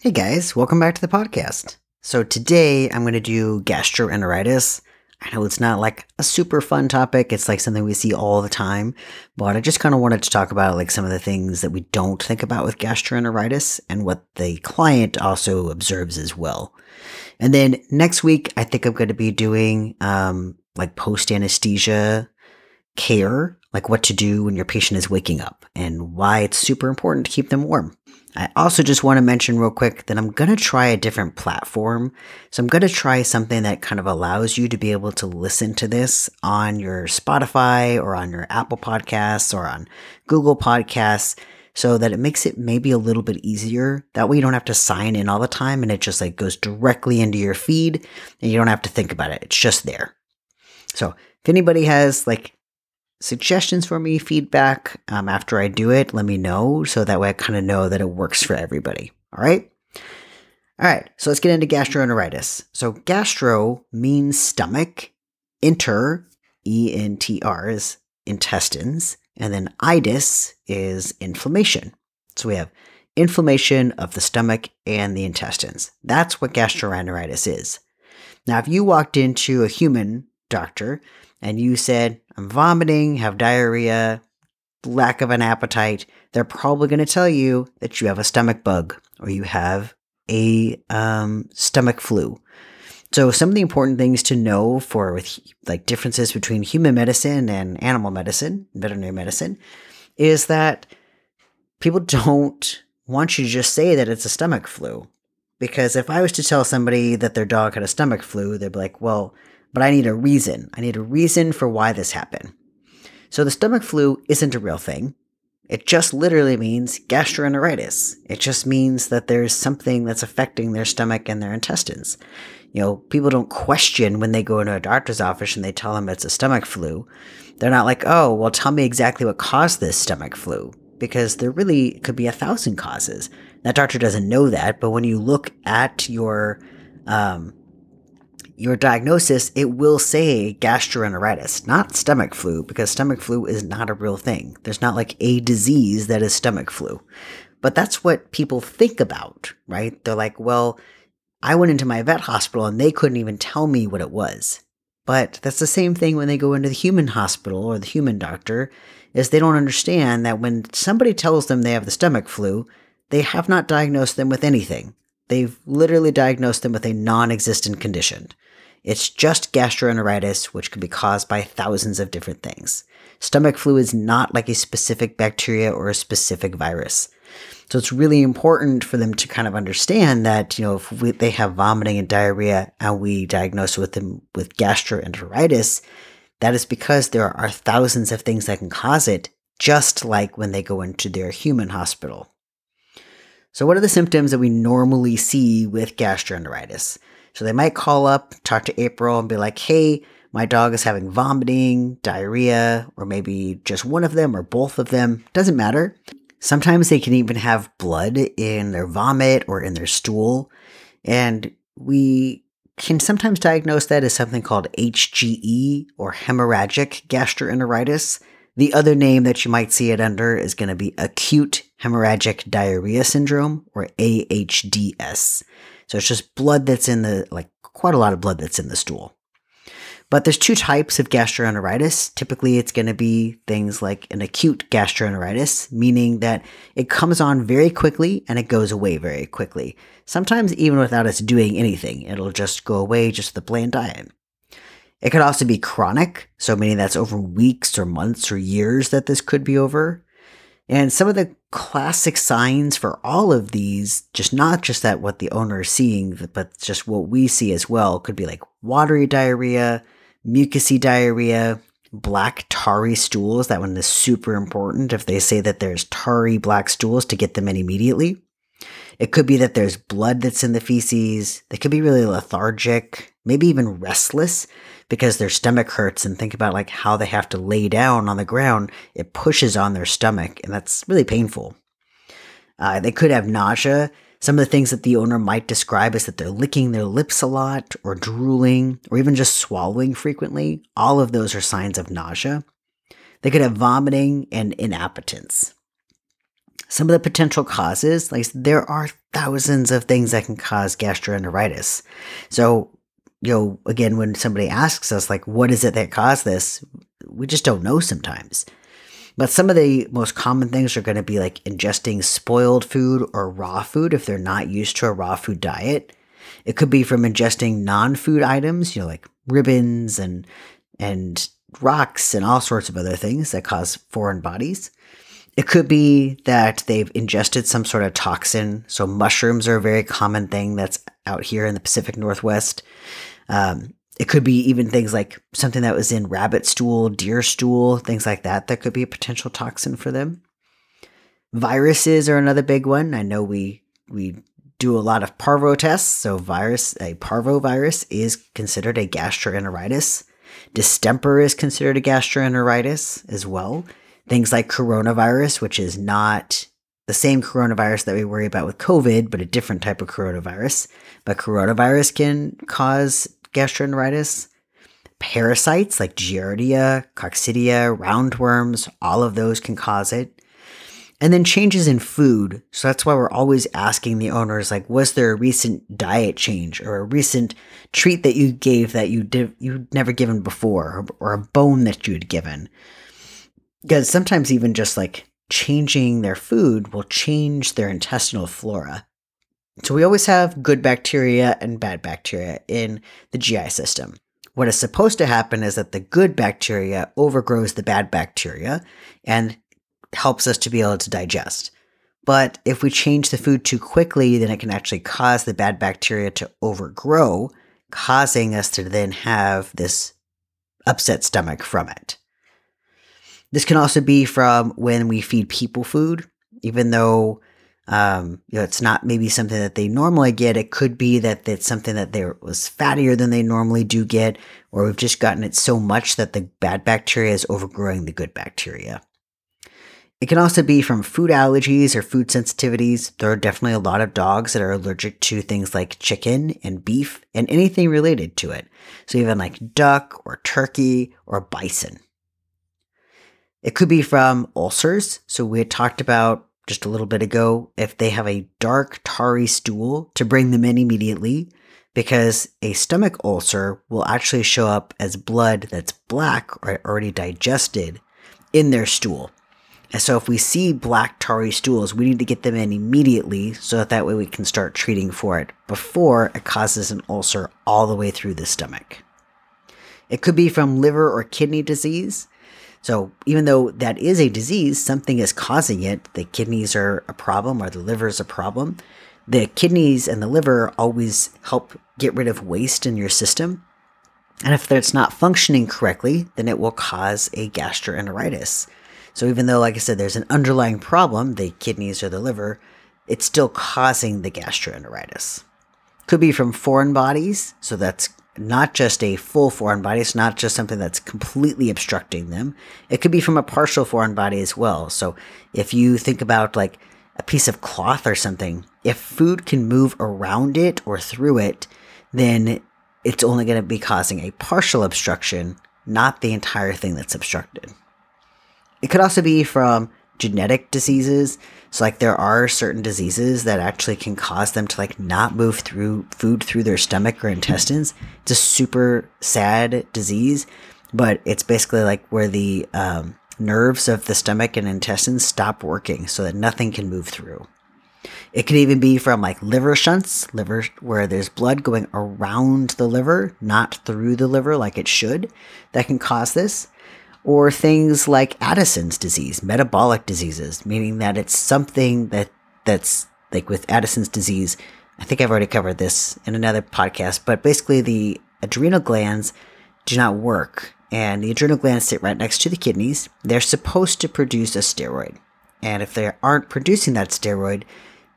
Hey guys, welcome back to the podcast. So today I'm going to do gastroenteritis. I know it's not like a super fun topic. It's like something we see all the time, but I just kind of wanted to talk about like some of the things that we don't think about with gastroenteritis and what the client also observes as well. And then next week, I think I'm going to be doing um, like post anesthesia care, like what to do when your patient is waking up and why it's super important to keep them warm. I also just want to mention real quick that I'm going to try a different platform. So I'm going to try something that kind of allows you to be able to listen to this on your Spotify or on your Apple Podcasts or on Google Podcasts so that it makes it maybe a little bit easier. That way you don't have to sign in all the time and it just like goes directly into your feed and you don't have to think about it. It's just there. So if anybody has like suggestions for me, feedback um, after I do it, let me know so that way I kind of know that it works for everybody. All right. All right. So let's get into gastroenteritis. So gastro means stomach, enter, E N T R is intestines, and then itis is inflammation. So we have inflammation of the stomach and the intestines. That's what gastroenteritis is. Now, if you walked into a human doctor and you said, I'm vomiting, have diarrhea, lack of an appetite, they're probably going to tell you that you have a stomach bug or you have a um, stomach flu. So some of the important things to know for with like differences between human medicine and animal medicine, veterinary medicine, is that people don't want you to just say that it's a stomach flu. Because if I was to tell somebody that their dog had a stomach flu, they'd be like, well, but I need a reason. I need a reason for why this happened. So the stomach flu isn't a real thing. It just literally means gastroenteritis. It just means that there's something that's affecting their stomach and their intestines. You know, people don't question when they go into a doctor's office and they tell them it's a stomach flu. They're not like, oh, well, tell me exactly what caused this stomach flu. Because there really could be a thousand causes. That doctor doesn't know that, but when you look at your um, your diagnosis, it will say gastroenteritis, not stomach flu, because stomach flu is not a real thing. There's not like a disease that is stomach flu. But that's what people think about, right? They're like, well, I went into my vet hospital and they couldn't even tell me what it was. But that's the same thing when they go into the human hospital or the human doctor, is they don't understand that when somebody tells them they have the stomach flu, they have not diagnosed them with anything. They've literally diagnosed them with a non existent condition. It's just gastroenteritis, which can be caused by thousands of different things. Stomach flu is not like a specific bacteria or a specific virus. So it's really important for them to kind of understand that, you know, if we, they have vomiting and diarrhea and we diagnose with them with gastroenteritis, that is because there are thousands of things that can cause it, just like when they go into their human hospital. So, what are the symptoms that we normally see with gastroenteritis? So they might call up, talk to April, and be like, hey, my dog is having vomiting, diarrhea, or maybe just one of them or both of them. Doesn't matter. Sometimes they can even have blood in their vomit or in their stool. And we can sometimes diagnose that as something called HGE or hemorrhagic gastroenteritis. The other name that you might see it under is going to be acute hemorrhagic diarrhea syndrome or AHDS. So it's just blood that's in the, like quite a lot of blood that's in the stool. But there's two types of gastroenteritis. Typically, it's going to be things like an acute gastroenteritis, meaning that it comes on very quickly and it goes away very quickly. Sometimes even without us doing anything, it'll just go away just with a bland diet. It could also be chronic, so meaning that's over weeks or months or years that this could be over. And some of the classic signs for all of these, just not just that what the owner is seeing, but just what we see as well, could be like watery diarrhea, mucousy diarrhea, black tarry stools. That one is super important if they say that there's tarry black stools to get them in immediately. It could be that there's blood that's in the feces. They could be really lethargic, maybe even restless because their stomach hurts and think about like how they have to lay down on the ground. It pushes on their stomach and that's really painful. Uh, they could have nausea. Some of the things that the owner might describe is that they're licking their lips a lot or drooling or even just swallowing frequently. All of those are signs of nausea. They could have vomiting and inappetence. Some of the potential causes, like there are thousands of things that can cause gastroenteritis. So, you know, again, when somebody asks us, like, what is it that caused this? We just don't know sometimes. But some of the most common things are going to be like ingesting spoiled food or raw food if they're not used to a raw food diet. It could be from ingesting non-food items, you know, like ribbons and and rocks and all sorts of other things that cause foreign bodies. It could be that they've ingested some sort of toxin. So mushrooms are a very common thing that's out here in the Pacific Northwest. Um, it could be even things like something that was in rabbit stool, deer stool, things like that, that could be a potential toxin for them. Viruses are another big one. I know we we do a lot of parvo tests, so virus a parvo virus is considered a gastroenteritis. Distemper is considered a gastroenteritis as well. Things like coronavirus, which is not the same coronavirus that we worry about with COVID, but a different type of coronavirus. But coronavirus can cause gastroenteritis. Parasites like Giardia, Coccidia, roundworms, all of those can cause it. And then changes in food. So that's why we're always asking the owners like was there a recent diet change or a recent treat that you gave that you did you'd never given before or, or a bone that you had given. Because sometimes even just like changing their food will change their intestinal flora. So we always have good bacteria and bad bacteria in the GI system. What is supposed to happen is that the good bacteria overgrows the bad bacteria and helps us to be able to digest. But if we change the food too quickly, then it can actually cause the bad bacteria to overgrow, causing us to then have this upset stomach from it. This can also be from when we feed people food, even though um, you know, it's not maybe something that they normally get. It could be that it's something that they was fattier than they normally do get, or we've just gotten it so much that the bad bacteria is overgrowing the good bacteria. It can also be from food allergies or food sensitivities. There are definitely a lot of dogs that are allergic to things like chicken and beef and anything related to it. So even like duck or turkey or bison. It could be from ulcers. So we had talked about just a little bit ago, if they have a dark, tarry stool, to bring them in immediately because a stomach ulcer will actually show up as blood that's black or already digested in their stool. And so if we see black tarry stools, we need to get them in immediately so that that way we can start treating for it before it causes an ulcer all the way through the stomach. It could be from liver or kidney disease. So even though that is a disease, something is causing it. The kidneys are a problem or the liver is a problem. The kidneys and the liver always help get rid of waste in your system. And if that's not functioning correctly, then it will cause a gastroenteritis. So even though, like I said, there's an underlying problem, the kidneys or the liver, it's still causing the gastroenteritis. Could be from foreign bodies, so that's not just a full foreign body, it's not just something that's completely obstructing them. It could be from a partial foreign body as well. So if you think about like a piece of cloth or something, if food can move around it or through it, then it's only going to be causing a partial obstruction, not the entire thing that's obstructed. It could also be from genetic diseases. So like there are certain diseases that actually can cause them to like not move through food through their stomach or intestines. It's a super sad disease, but it's basically like where the um, nerves of the stomach and intestines stop working so that nothing can move through. It could even be from like liver shunts, liver where there's blood going around the liver, not through the liver like it should, that can cause this or things like Addison's disease, metabolic diseases, meaning that it's something that that's like with Addison's disease. I think I've already covered this in another podcast, but basically the adrenal glands do not work, and the adrenal glands sit right next to the kidneys. They're supposed to produce a steroid, and if they aren't producing that steroid,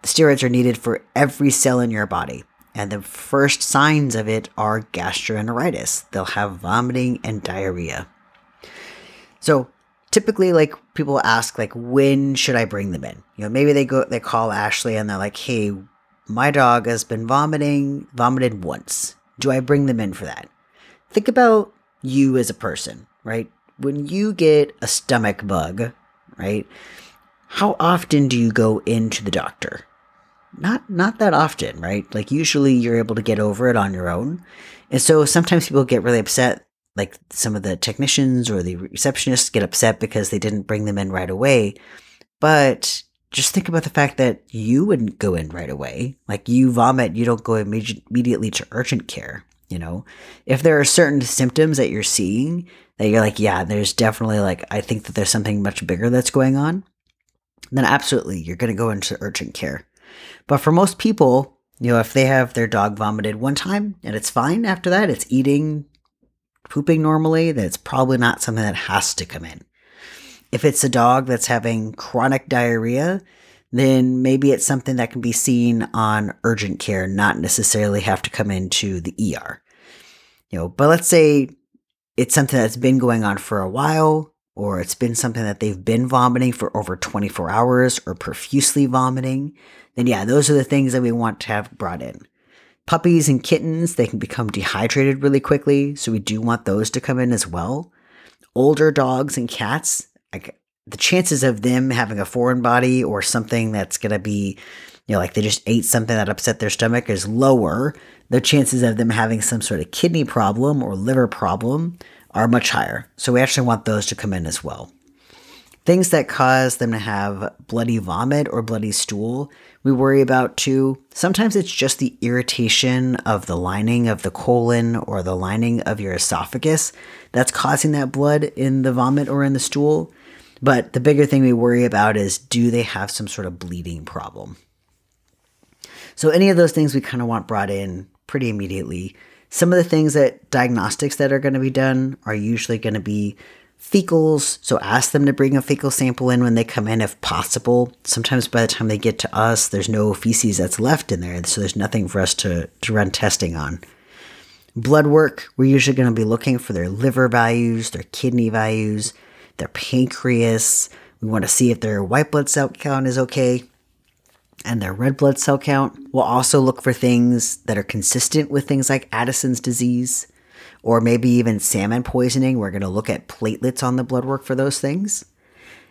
the steroids are needed for every cell in your body. And the first signs of it are gastroenteritis. They'll have vomiting and diarrhea. So typically like people ask like when should I bring them in? You know, maybe they go they call Ashley and they're like, "Hey, my dog has been vomiting, vomited once. Do I bring them in for that?" Think about you as a person, right? When you get a stomach bug, right? how often do you go into the doctor? Not not that often, right? Like usually you're able to get over it on your own. And so sometimes people get really upset like some of the technicians or the receptionists get upset because they didn't bring them in right away. But just think about the fact that you wouldn't go in right away. Like you vomit, you don't go imme- immediately to urgent care. You know, if there are certain symptoms that you're seeing that you're like, yeah, there's definitely like, I think that there's something much bigger that's going on, then absolutely you're going to go into urgent care. But for most people, you know, if they have their dog vomited one time and it's fine after that, it's eating, pooping normally, then it's probably not something that has to come in. If it's a dog that's having chronic diarrhea, then maybe it's something that can be seen on urgent care, not necessarily have to come into the ER. You know, but let's say it's something that's been going on for a while, or it's been something that they've been vomiting for over 24 hours or profusely vomiting, then yeah, those are the things that we want to have brought in. Puppies and kittens, they can become dehydrated really quickly, so we do want those to come in as well. Older dogs and cats, like the chances of them having a foreign body or something that's going to be, you know, like they just ate something that upset their stomach is lower. The chances of them having some sort of kidney problem or liver problem are much higher. So we actually want those to come in as well. Things that cause them to have bloody vomit or bloody stool, we worry about too. Sometimes it's just the irritation of the lining of the colon or the lining of your esophagus that's causing that blood in the vomit or in the stool. But the bigger thing we worry about is do they have some sort of bleeding problem? So, any of those things we kind of want brought in pretty immediately. Some of the things that diagnostics that are going to be done are usually going to be fecals. So, ask them to bring a fecal sample in when they come in if possible. Sometimes by the time they get to us, there's no feces that's left in there. So, there's nothing for us to, to run testing on. Blood work, we're usually going to be looking for their liver values, their kidney values their pancreas. We want to see if their white blood cell count is okay and their red blood cell count. We'll also look for things that are consistent with things like Addison's disease or maybe even salmon poisoning. We're going to look at platelets on the blood work for those things.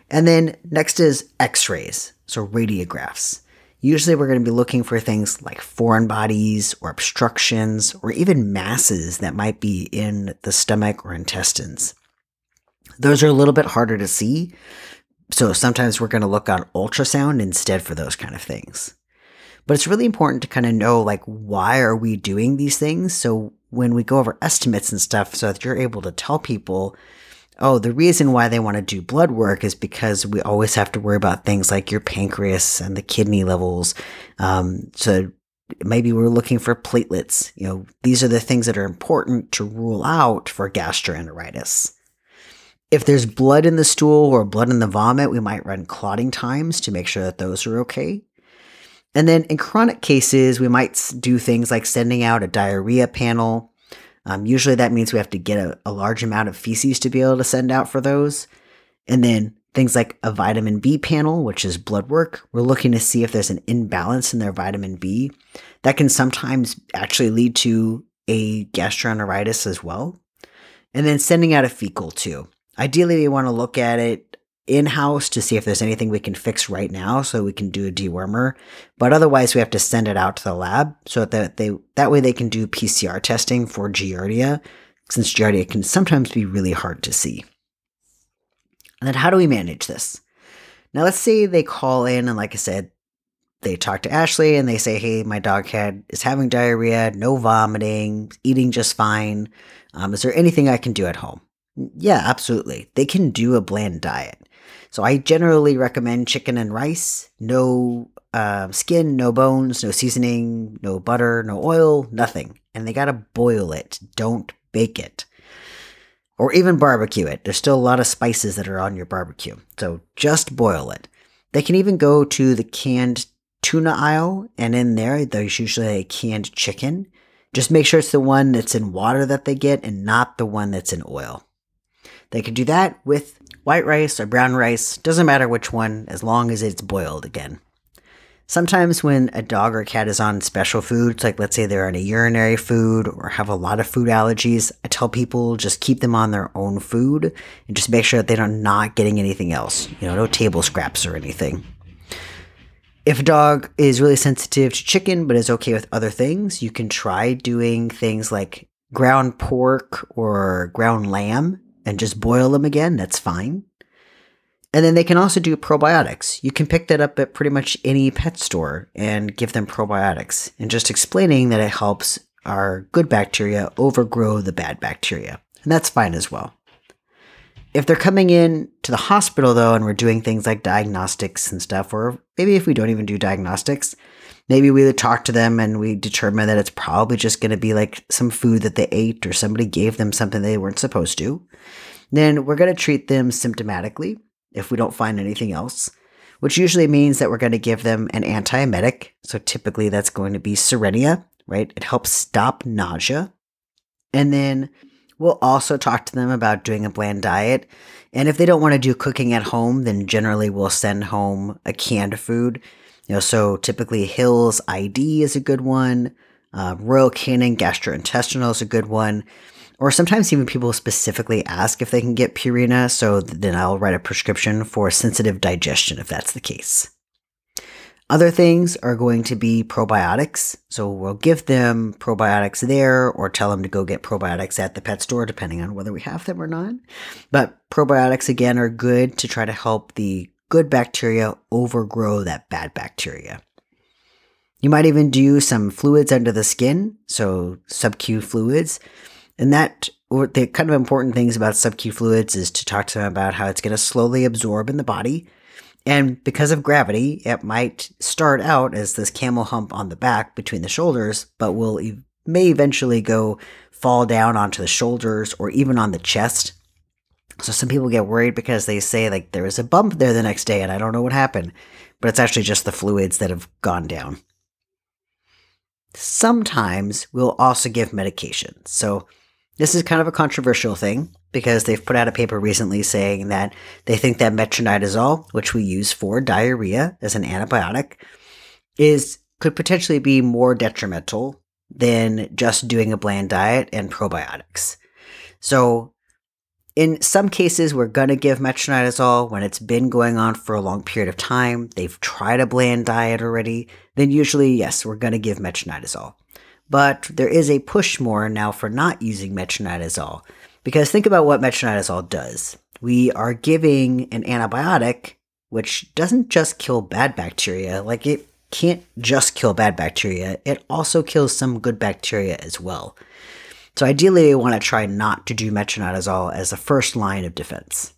And then next is x rays, so radiographs. Usually, we're going to be looking for things like foreign bodies or obstructions or even masses that might be in the stomach or intestines. Those are a little bit harder to see. So sometimes we're going to look on ultrasound instead for those kind of things. But it's really important to kind of know like why are we doing these things? So when we go over estimates and stuff so that you're able to tell people oh, the reason why they want to do blood work is because we always have to worry about things like your pancreas and the kidney levels. Um, so maybe we're looking for platelets. You know, these are the things that are important to rule out for gastroenteritis. If there's blood in the stool or blood in the vomit, we might run clotting times to make sure that those are okay. And then in chronic cases, we might do things like sending out a diarrhea panel. Um, usually that means we have to get a, a large amount of feces to be able to send out for those. And then things like a vitamin B panel, which is blood work. We're looking to see if there's an imbalance in their vitamin B. That can sometimes actually lead to a gastroenteritis as well. And then sending out a fecal too. Ideally, we want to look at it in house to see if there's anything we can fix right now so we can do a dewormer. But otherwise, we have to send it out to the lab so that they that way they can do PCR testing for Giardia, since Giardia can sometimes be really hard to see. And then how do we manage this? Now, let's say they call in and, like I said, they talk to Ashley and they say, "Hey, my dog head is having diarrhea, no vomiting, eating just fine. Um, is there anything I can do at home?" Yeah, absolutely. They can do a bland diet. So I generally recommend chicken and rice, no uh, skin, no bones, no seasoning, no butter, no oil, nothing. And they gotta boil it. Don't bake it. Or even barbecue it. There's still a lot of spices that are on your barbecue. So just boil it. They can even go to the canned tuna aisle, and in there, there's usually a canned chicken. Just make sure it's the one that's in water that they get and not the one that's in oil. They can do that with white rice or brown rice, doesn't matter which one, as long as it's boiled again. Sometimes when a dog or cat is on special foods, like let's say they're on a urinary food or have a lot of food allergies, I tell people just keep them on their own food and just make sure that they're not getting anything else. You know, no table scraps or anything. If a dog is really sensitive to chicken but is okay with other things, you can try doing things like ground pork or ground lamb and just boil them again. That's fine. And then they can also do probiotics. You can pick that up at pretty much any pet store and give them probiotics. And just explaining that it helps our good bacteria overgrow the bad bacteria. And that's fine as well. If they're coming in to the hospital though, and we're doing things like diagnostics and stuff, or maybe if we don't even do diagnostics, maybe we would talk to them and we determine that it's probably just going to be like some food that they ate or somebody gave them something they weren't supposed to, then we're going to treat them symptomatically if we don't find anything else, which usually means that we're going to give them an antiemetic. So typically that's going to be Cerenia, right? It helps stop nausea. And then we'll also talk to them about doing a bland diet. And if they don't want to do cooking at home, then generally we'll send home a canned food. You know, so typically Hill's ID is a good one. Uh, Royal Canin gastrointestinal is a good one. Or sometimes even people specifically ask if they can get Purina, so then I'll write a prescription for sensitive digestion if that's the case. Other things are going to be probiotics. So we'll give them probiotics there or tell them to go get probiotics at the pet store, depending on whether we have them or not. But probiotics, again, are good to try to help the good bacteria overgrow that bad bacteria. You might even do some fluids under the skin, so sub-Q fluids. And that, the kind of important things about sub-Q fluids is to talk to them about how it's going to slowly absorb in the body. And because of gravity, it might start out as this camel hump on the back between the shoulders, but will may eventually go fall down onto the shoulders or even on the chest. So some people get worried because they say like there was a bump there the next day and I don't know what happened, but it's actually just the fluids that have gone down. Sometimes we'll also give medication. So this is kind of a controversial thing because they've put out a paper recently saying that they think that metronidazole, which we use for diarrhea as an antibiotic, is could potentially be more detrimental than just doing a bland diet and probiotics. So in some cases, we're going to give metronidazole when it's been going on for a long period of time. They've tried a bland diet already. Then usually, yes, we're going to give metronidazole. But there is a push more now for not using metronidazole. Because think about what metronidazole does. We are giving an antibiotic which doesn't just kill bad bacteria, like it can't just kill bad bacteria, it also kills some good bacteria as well. So ideally, we want to try not to do metronidazole as the first line of defense.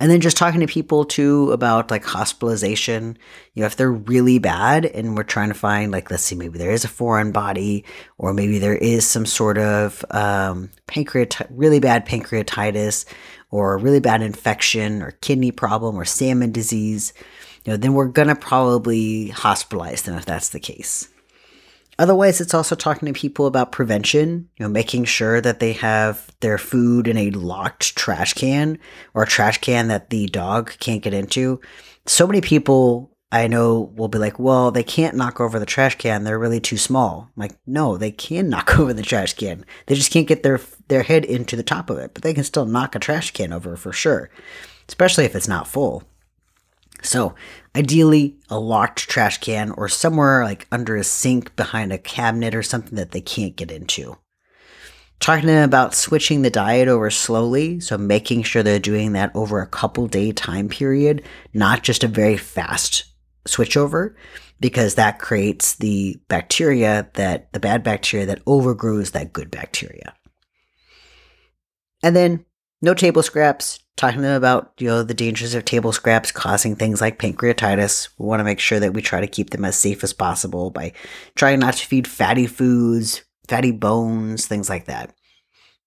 And then just talking to people too about like hospitalization. You know, if they're really bad and we're trying to find like, let's see, maybe there is a foreign body, or maybe there is some sort of um, pancreat, really bad pancreatitis, or a really bad infection, or kidney problem, or salmon disease. You know, then we're gonna probably hospitalize them if that's the case. Otherwise, it's also talking to people about prevention, you know, making sure that they have their food in a locked trash can or a trash can that the dog can't get into. So many people I know will be like, well, they can't knock over the trash can. They're really too small. I'm like, no, they can knock over the trash can. They just can't get their their head into the top of it, but they can still knock a trash can over for sure, especially if it's not full. So, ideally, a locked trash can or somewhere like under a sink behind a cabinet or something that they can't get into. Talking to them about switching the diet over slowly, so making sure they're doing that over a couple day time period, not just a very fast switchover, because that creates the bacteria that the bad bacteria that overgrows that good bacteria. And then no table scraps, talking to them about you know the dangers of table scraps causing things like pancreatitis. We want to make sure that we try to keep them as safe as possible by trying not to feed fatty foods, fatty bones, things like that.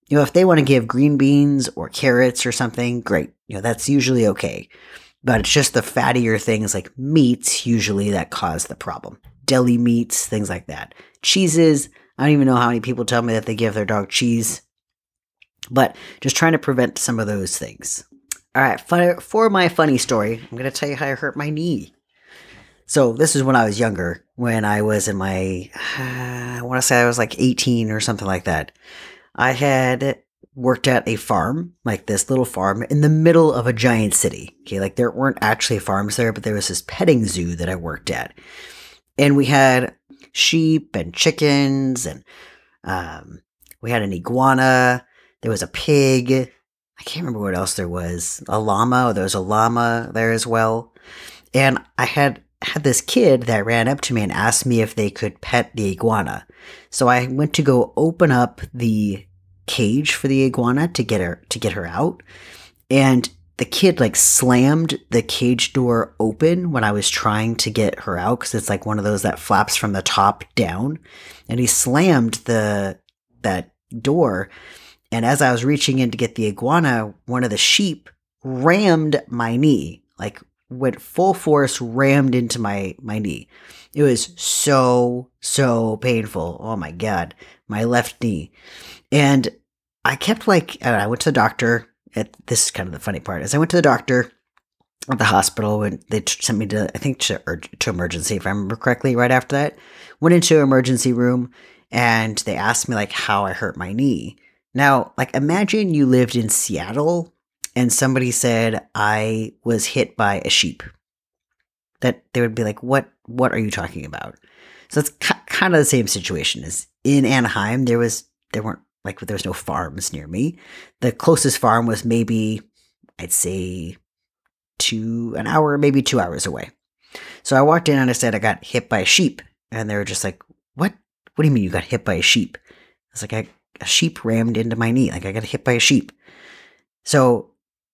You know, if they want to give green beans or carrots or something, great. You know, that's usually okay. But it's just the fattier things like meats usually that cause the problem. Deli meats, things like that. Cheeses, I don't even know how many people tell me that they give their dog cheese. But just trying to prevent some of those things. All right, for, for my funny story, I'm going to tell you how I hurt my knee. So this is when I was younger, when I was in my, I want to say I was like 18 or something like that. I had worked at a farm, like this little farm in the middle of a giant city. Okay, like there weren't actually farms there, but there was this petting zoo that I worked at. And we had sheep and chickens, and um, we had an iguana. There was a pig. I can't remember what else there was. A llama. Oh, there was a llama there as well. And I had had this kid that ran up to me and asked me if they could pet the iguana. So I went to go open up the cage for the iguana to get her to get her out. And the kid like slammed the cage door open when I was trying to get her out because it's like one of those that flaps from the top down. And he slammed the that door. And as I was reaching in to get the iguana, one of the sheep rammed my knee, like went full force, rammed into my my knee. It was so so painful. Oh my god, my left knee. And I kept like, I went to the doctor. It, this is kind of the funny part. As I went to the doctor at the hospital, and they sent me to, I think, to, to emergency, if I remember correctly, right after that. Went into emergency room, and they asked me, like, how I hurt my knee. Now, like, imagine you lived in Seattle and somebody said I was hit by a sheep. That they would be like, "What? What are you talking about?" So it's kind of the same situation as in Anaheim. There was there weren't like there was no farms near me. The closest farm was maybe I'd say two an hour, maybe two hours away. So I walked in and I said I got hit by a sheep, and they were just like, "What? What do you mean you got hit by a sheep?" I was like, I, "A sheep rammed into my knee. Like I got hit by a sheep." So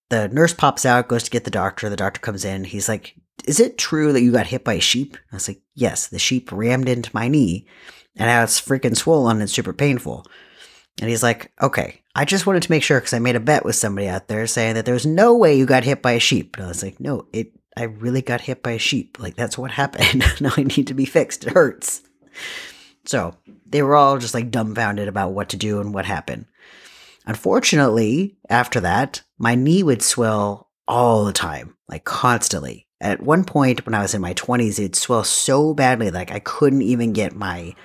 the nurse pops out, goes to get the doctor. The doctor comes in. He's like, "Is it true that you got hit by a sheep?" I was like, "Yes, the sheep rammed into my knee, and now it's freaking swollen and super painful." And he's like, okay, I just wanted to make sure because I made a bet with somebody out there saying that there's no way you got hit by a sheep. And I was like, no, it, I really got hit by a sheep. Like, that's what happened. now I need to be fixed. It hurts. So they were all just like dumbfounded about what to do and what happened. Unfortunately, after that, my knee would swell all the time, like constantly. At one point when I was in my 20s, it'd swell so badly, like I couldn't even get my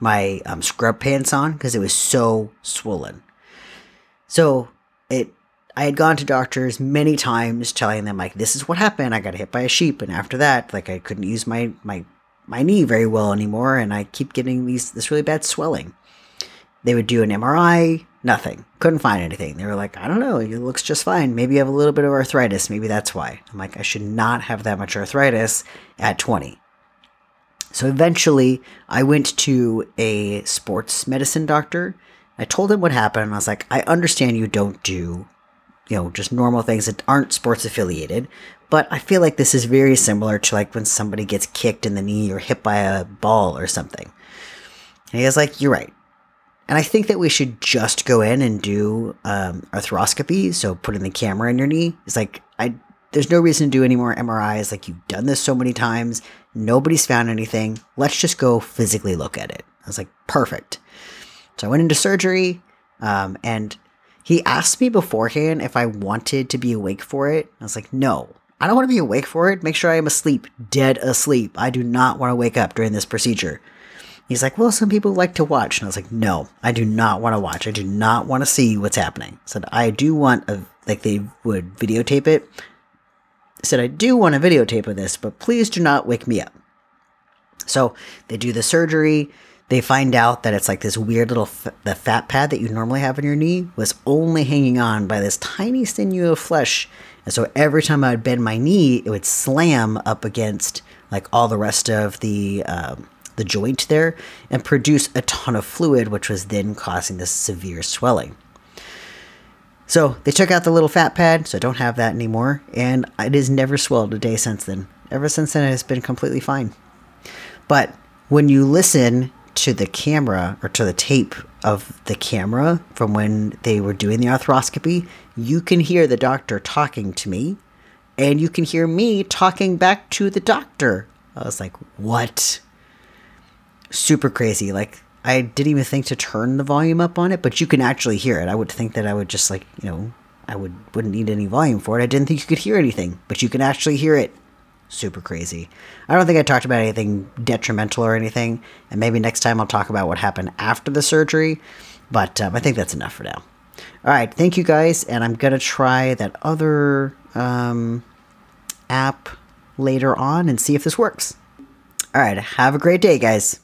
my um, scrub pants on because it was so swollen. So it, I had gone to doctors many times, telling them like, "This is what happened. I got hit by a sheep, and after that, like, I couldn't use my my my knee very well anymore, and I keep getting these this really bad swelling." They would do an MRI, nothing. Couldn't find anything. They were like, I don't know, it looks just fine. Maybe you have a little bit of arthritis. Maybe that's why. I'm like, I should not have that much arthritis at 20. So eventually, I went to a sports medicine doctor. I told him what happened, and I was like, I understand you don't do, you know, just normal things that aren't sports affiliated, but I feel like this is very similar to like when somebody gets kicked in the knee or hit by a ball or something. And he was like, You're right. And I think that we should just go in and do um, arthroscopy. So putting the camera in your knee. It's like, I there's no reason to do any more MRIs. Like you've done this so many times. Nobody's found anything. Let's just go physically look at it. I was like, perfect. So I went into surgery, um, and he asked me beforehand if I wanted to be awake for it. I was like, no, I don't want to be awake for it. Make sure I am asleep, dead asleep. I do not want to wake up during this procedure. He's like, well, some people like to watch. And I was like, no, I do not want to watch. I do not want to see what's happening. I said, I do want a, like they would videotape it said, I do want a videotape of this, but please do not wake me up. So they do the surgery. They find out that it's like this weird little f- the fat pad that you normally have on your knee was only hanging on by this tiny sinew of flesh. And so every time I would bend my knee, it would slam up against like all the rest of the um, the joint there and produce a ton of fluid, which was then causing this severe swelling. So they took out the little fat pad, so I don't have that anymore, and it has never swelled a day since then. Ever since then, it has been completely fine. But when you listen to the camera or to the tape of the camera from when they were doing the arthroscopy, you can hear the doctor talking to me, and you can hear me talking back to the doctor. I was like, what? Super crazy. Like, I didn't even think to turn the volume up on it, but you can actually hear it. I would think that I would just like, you know, I would wouldn't need any volume for it. I didn't think you could hear anything, but you can actually hear it. Super crazy. I don't think I talked about anything detrimental or anything, and maybe next time I'll talk about what happened after the surgery, but um, I think that's enough for now. All right, thank you guys, and I'm gonna try that other um, app later on and see if this works. All right, have a great day, guys.